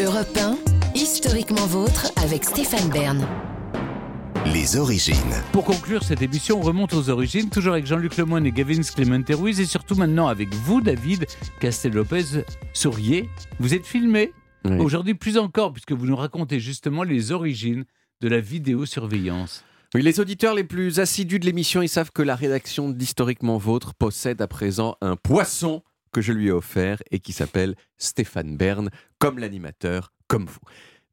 Europe 1, historiquement vôtre avec Stéphane Bern. Les origines. Pour conclure cette émission, on remonte aux origines, toujours avec Jean-Luc Lemoyne et Gavin Clemente Ruiz, et surtout maintenant avec vous, David Castel-Lopez Sourier. Vous êtes filmé Oui. aujourd'hui plus encore, puisque vous nous racontez justement les origines de la vidéosurveillance. Oui, les auditeurs les plus assidus de l'émission, ils savent que la rédaction d'Historiquement Vôtre possède à présent un poisson que je lui ai offert et qui s'appelle Stéphane Bern, comme l'animateur, comme vous.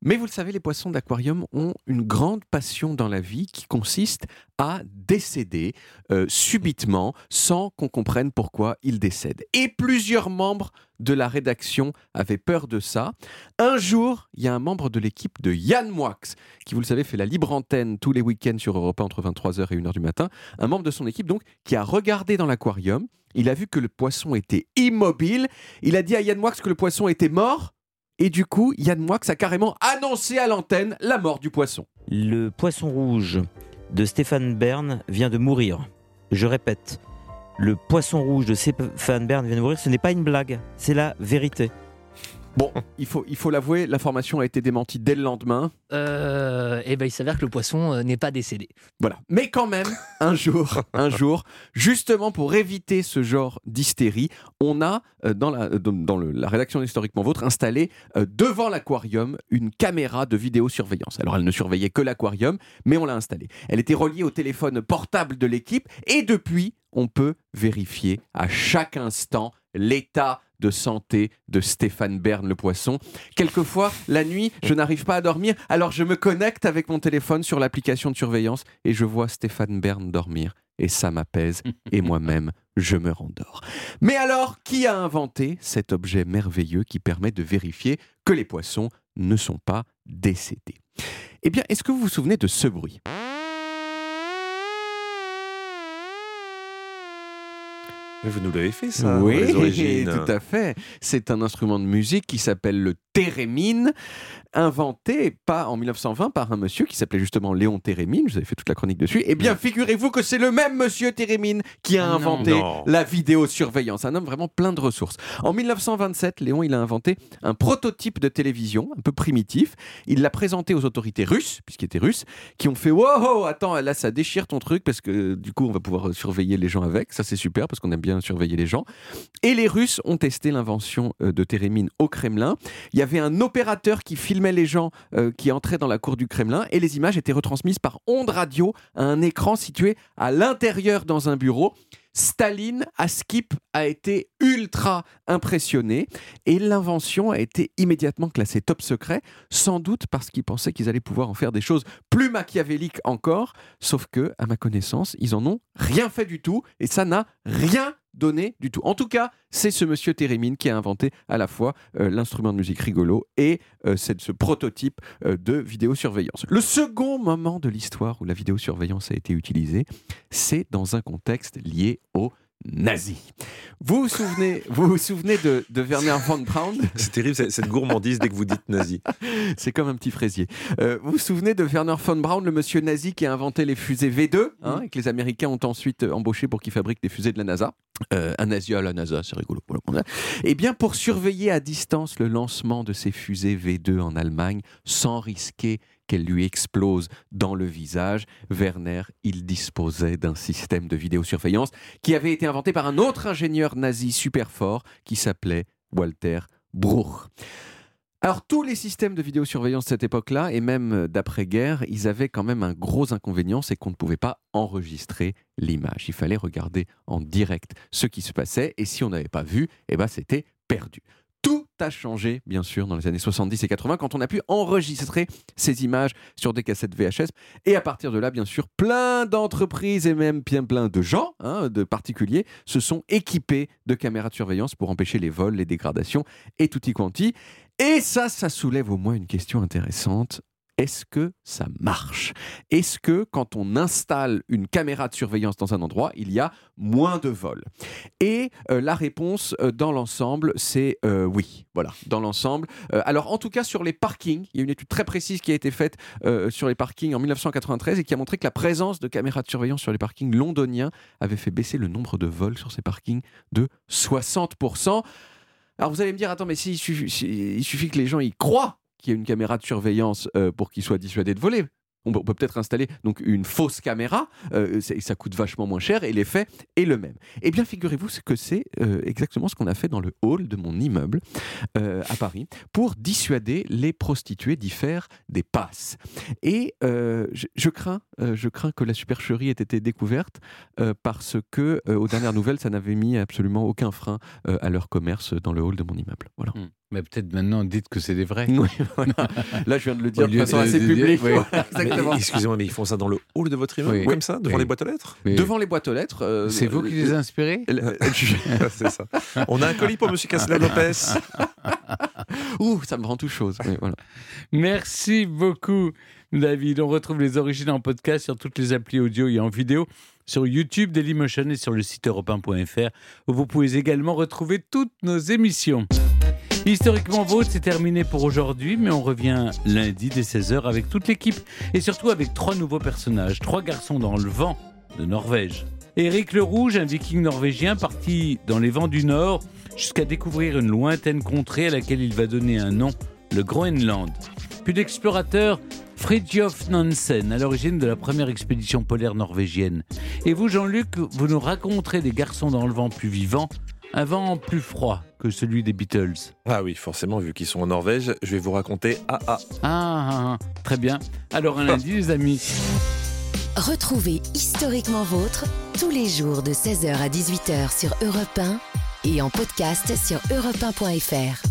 Mais vous le savez, les poissons d'aquarium ont une grande passion dans la vie qui consiste à décéder euh, subitement sans qu'on comprenne pourquoi ils décèdent. Et plusieurs membres de la rédaction avaient peur de ça. Un jour, il y a un membre de l'équipe de Yann Moix, qui, vous le savez, fait la libre antenne tous les week-ends sur Europe 1 entre 23h et 1h du matin. Un membre de son équipe, donc, qui a regardé dans l'aquarium. Il a vu que le poisson était immobile. Il a dit à Yann Moix que le poisson était mort. Et du coup, Yann Moix a carrément annoncé à l'antenne la mort du poisson. Le poisson rouge de Stéphane Bern vient de mourir. Je répète, le poisson rouge de Stéphane Bern vient de mourir, ce n'est pas une blague, c'est la vérité. Bon, il faut il faut l'avouer, l'information a été démentie dès le lendemain. Euh, et ben il s'avère que le poisson euh, n'est pas décédé. Voilà. Mais quand même, un jour, un jour, justement pour éviter ce genre d'hystérie, on a euh, dans la, euh, dans, le- la rédaction d'Historiquement Vôtre installé devant l'aquarium une caméra de vidéosurveillance. Alors elle ne surveillait que l'aquarium, mais on l'a installée. Elle était reliée au téléphone portable de l'équipe et depuis, on peut vérifier à chaque instant l'état de santé de Stéphane Bern le poisson. Quelquefois, la nuit, je n'arrive pas à dormir, alors je me connecte avec mon téléphone sur l'application de surveillance et je vois Stéphane Bern dormir. Et ça m'apaise, et moi-même, je me rendors. Mais alors, qui a inventé cet objet merveilleux qui permet de vérifier que les poissons ne sont pas décédés? Eh bien, est-ce que vous vous souvenez de ce bruit? Mais vous nous l'avez fait, ça, Oui, les origines. tout à fait. C'est un instrument de musique qui s'appelle le thérémine, inventé pas en 1920 par un monsieur qui s'appelait justement Léon Thérémine. Je vous avais fait toute la chronique dessus. Eh bien, figurez-vous que c'est le même monsieur Thérémine qui a Non. inventé Non. la vidéosurveillance. Un homme vraiment plein de ressources. En 1927, Léon, il a inventé un prototype de télévision un peu primitif. Il l'a présenté aux autorités russes, puisqu'il était russe, qui ont fait Wow, attends, là, ça déchire ton truc parce que du coup, on va pouvoir surveiller les gens avec. Ça, c'est super parce qu'on aime bien surveiller les gens. Et les Russes ont testé l'invention euh, de Térémine au Kremlin. Il y avait un opérateur qui filmait les gens euh, qui entraient dans la cour du Kremlin et les images étaient retransmises par ondes radio à un écran situé à l'intérieur dans un bureau. Staline, à Skip, a été ultra impressionné et l'invention a été immédiatement classée top secret, sans doute parce qu'ils pensaient qu'ils allaient pouvoir en faire des choses plus machiavéliques encore, sauf que, à ma connaissance, ils en ont rien fait du tout et ça n'a rien donné du tout. En tout cas, c'est ce monsieur Térémine qui a inventé à la fois euh, l'instrument de musique rigolo et euh, ce prototype euh, de vidéosurveillance. Le second moment de l'histoire où la vidéosurveillance a été utilisée, c'est dans un contexte lié aux nazis. Vous vous souvenez, vous vous souvenez de, de Werner von Braun? C'est terrible cette gourmandise dès que vous dites nazi. C'est comme un petit fraisier. Euh, vous vous souvenez de Werner von Braun, le monsieur nazi qui a inventé les fusées V2 hein, et que les Américains ont ensuite euh, embauché pour qu'il fabrique des fusées de la NASA? Euh, Un nazi à la NASA, c'est rigolo. Eh bien, pour surveiller à distance le lancement de ces fusées V2 en Allemagne, sans risquer qu'elles lui explosent dans le visage, Werner, il disposait d'un système de vidéosurveillance qui avait été inventé par un autre ingénieur nazi super fort qui s'appelait Walter Bruch. Alors tous les systèmes de vidéosurveillance de cette époque-là, et même d'après-guerre, ils avaient quand même un gros inconvénient, c'est qu'on ne pouvait pas enregistrer l'image. Il fallait regarder en direct ce qui se passait, et si on n'avait pas vu, eh ben, c'était perdu. Tout a changé, bien sûr, dans les années 70 et 80, quand on a pu enregistrer ces images sur des cassettes VHS. Et à partir de là, bien sûr, plein d'entreprises et même plein de gens, hein, de particuliers, se sont équipés de caméras de surveillance pour empêcher les vols, les dégradations et tutti quanti. Et ça, ça soulève au moins une question intéressante. Est-ce que ça marche? Est-ce que quand on installe une caméra de surveillance dans un endroit, il y a moins de vols? Et euh, la réponse euh, dans l'ensemble, c'est euh, oui. Voilà, dans l'ensemble. Alors en tout cas sur les parkings, il y a une étude très précise qui a été faite sur les parkings en 1993 et qui a montré que la présence de caméras de surveillance sur les parkings londoniens avait fait baisser le nombre de vols sur ces parkings de 60%. Alors vous allez me dire, attends, mais si- il suffit que les gens y croient qu'il y a une caméra de surveillance euh, pour qu'ils soient dissuadés de voler. On peut peut peut-être installer donc une fausse caméra, euh, ça coûte vachement moins cher et l'effet est le même. Eh bien, figurez-vous que c'est euh, exactement ce qu'on a fait dans le hall de mon immeuble à Paris pour dissuader les prostituées d'y faire des passes. Et je, crains, je crains que la supercherie ait été découverte parce que, aux dernières nouvelles, ça n'avait mis absolument aucun frein à leur commerce dans le hall de mon immeuble. Voilà. Hmm. Mais peut-être maintenant, dites que c'est des vrais. Oui, voilà. Là, je viens de le dire de façon assez publique. oui. Voilà, Mais, exactement. Excusez-moi, mais ils font ça dans le hall de votre immeuble Oui. Comme ça Devant Oui. les boîtes aux lettres Mais Devant les boîtes aux lettres. euh, C'est vous qui les euh, inspirez euh, je- C'est ça. On a un colis pour Monsieur Casla Lopez. Ouh, ça me rend tout chose. Oui, voilà. Merci beaucoup, David. On retrouve les origines en podcast sur toutes les applis audio et en vidéo, sur YouTube, Dailymotion et sur le site europe où vous pouvez également retrouver toutes nos émissions. Historiquement Vôtre, c'est terminé pour aujourd'hui, mais on revient lundi dès 16h avec toute l'équipe et surtout avec trois nouveaux personnages, trois garçons dans le vent de Norvège. Éric le Rouge, un viking norvégien parti dans les vents du Nord jusqu'à découvrir une lointaine contrée à laquelle il va donner un nom, le Groenland. Puis l'explorateur Fridtjof Nansen, à l'origine de la première expédition polaire norvégienne. Et vous, Jean-Luc, vous nous raconterez des garçons dans le vent plus vivant, un vent plus froid que celui des Beatles. Ah oui, forcément, vu qu'ils sont en Norvège, je vais vous raconter AA. Ah, ah, ah, très bien. Alors un lundi, les amis. Retrouvez Historiquement Vôtre tous les jours de 16h à 18h sur Europe 1 et en podcast sur europe1.fr.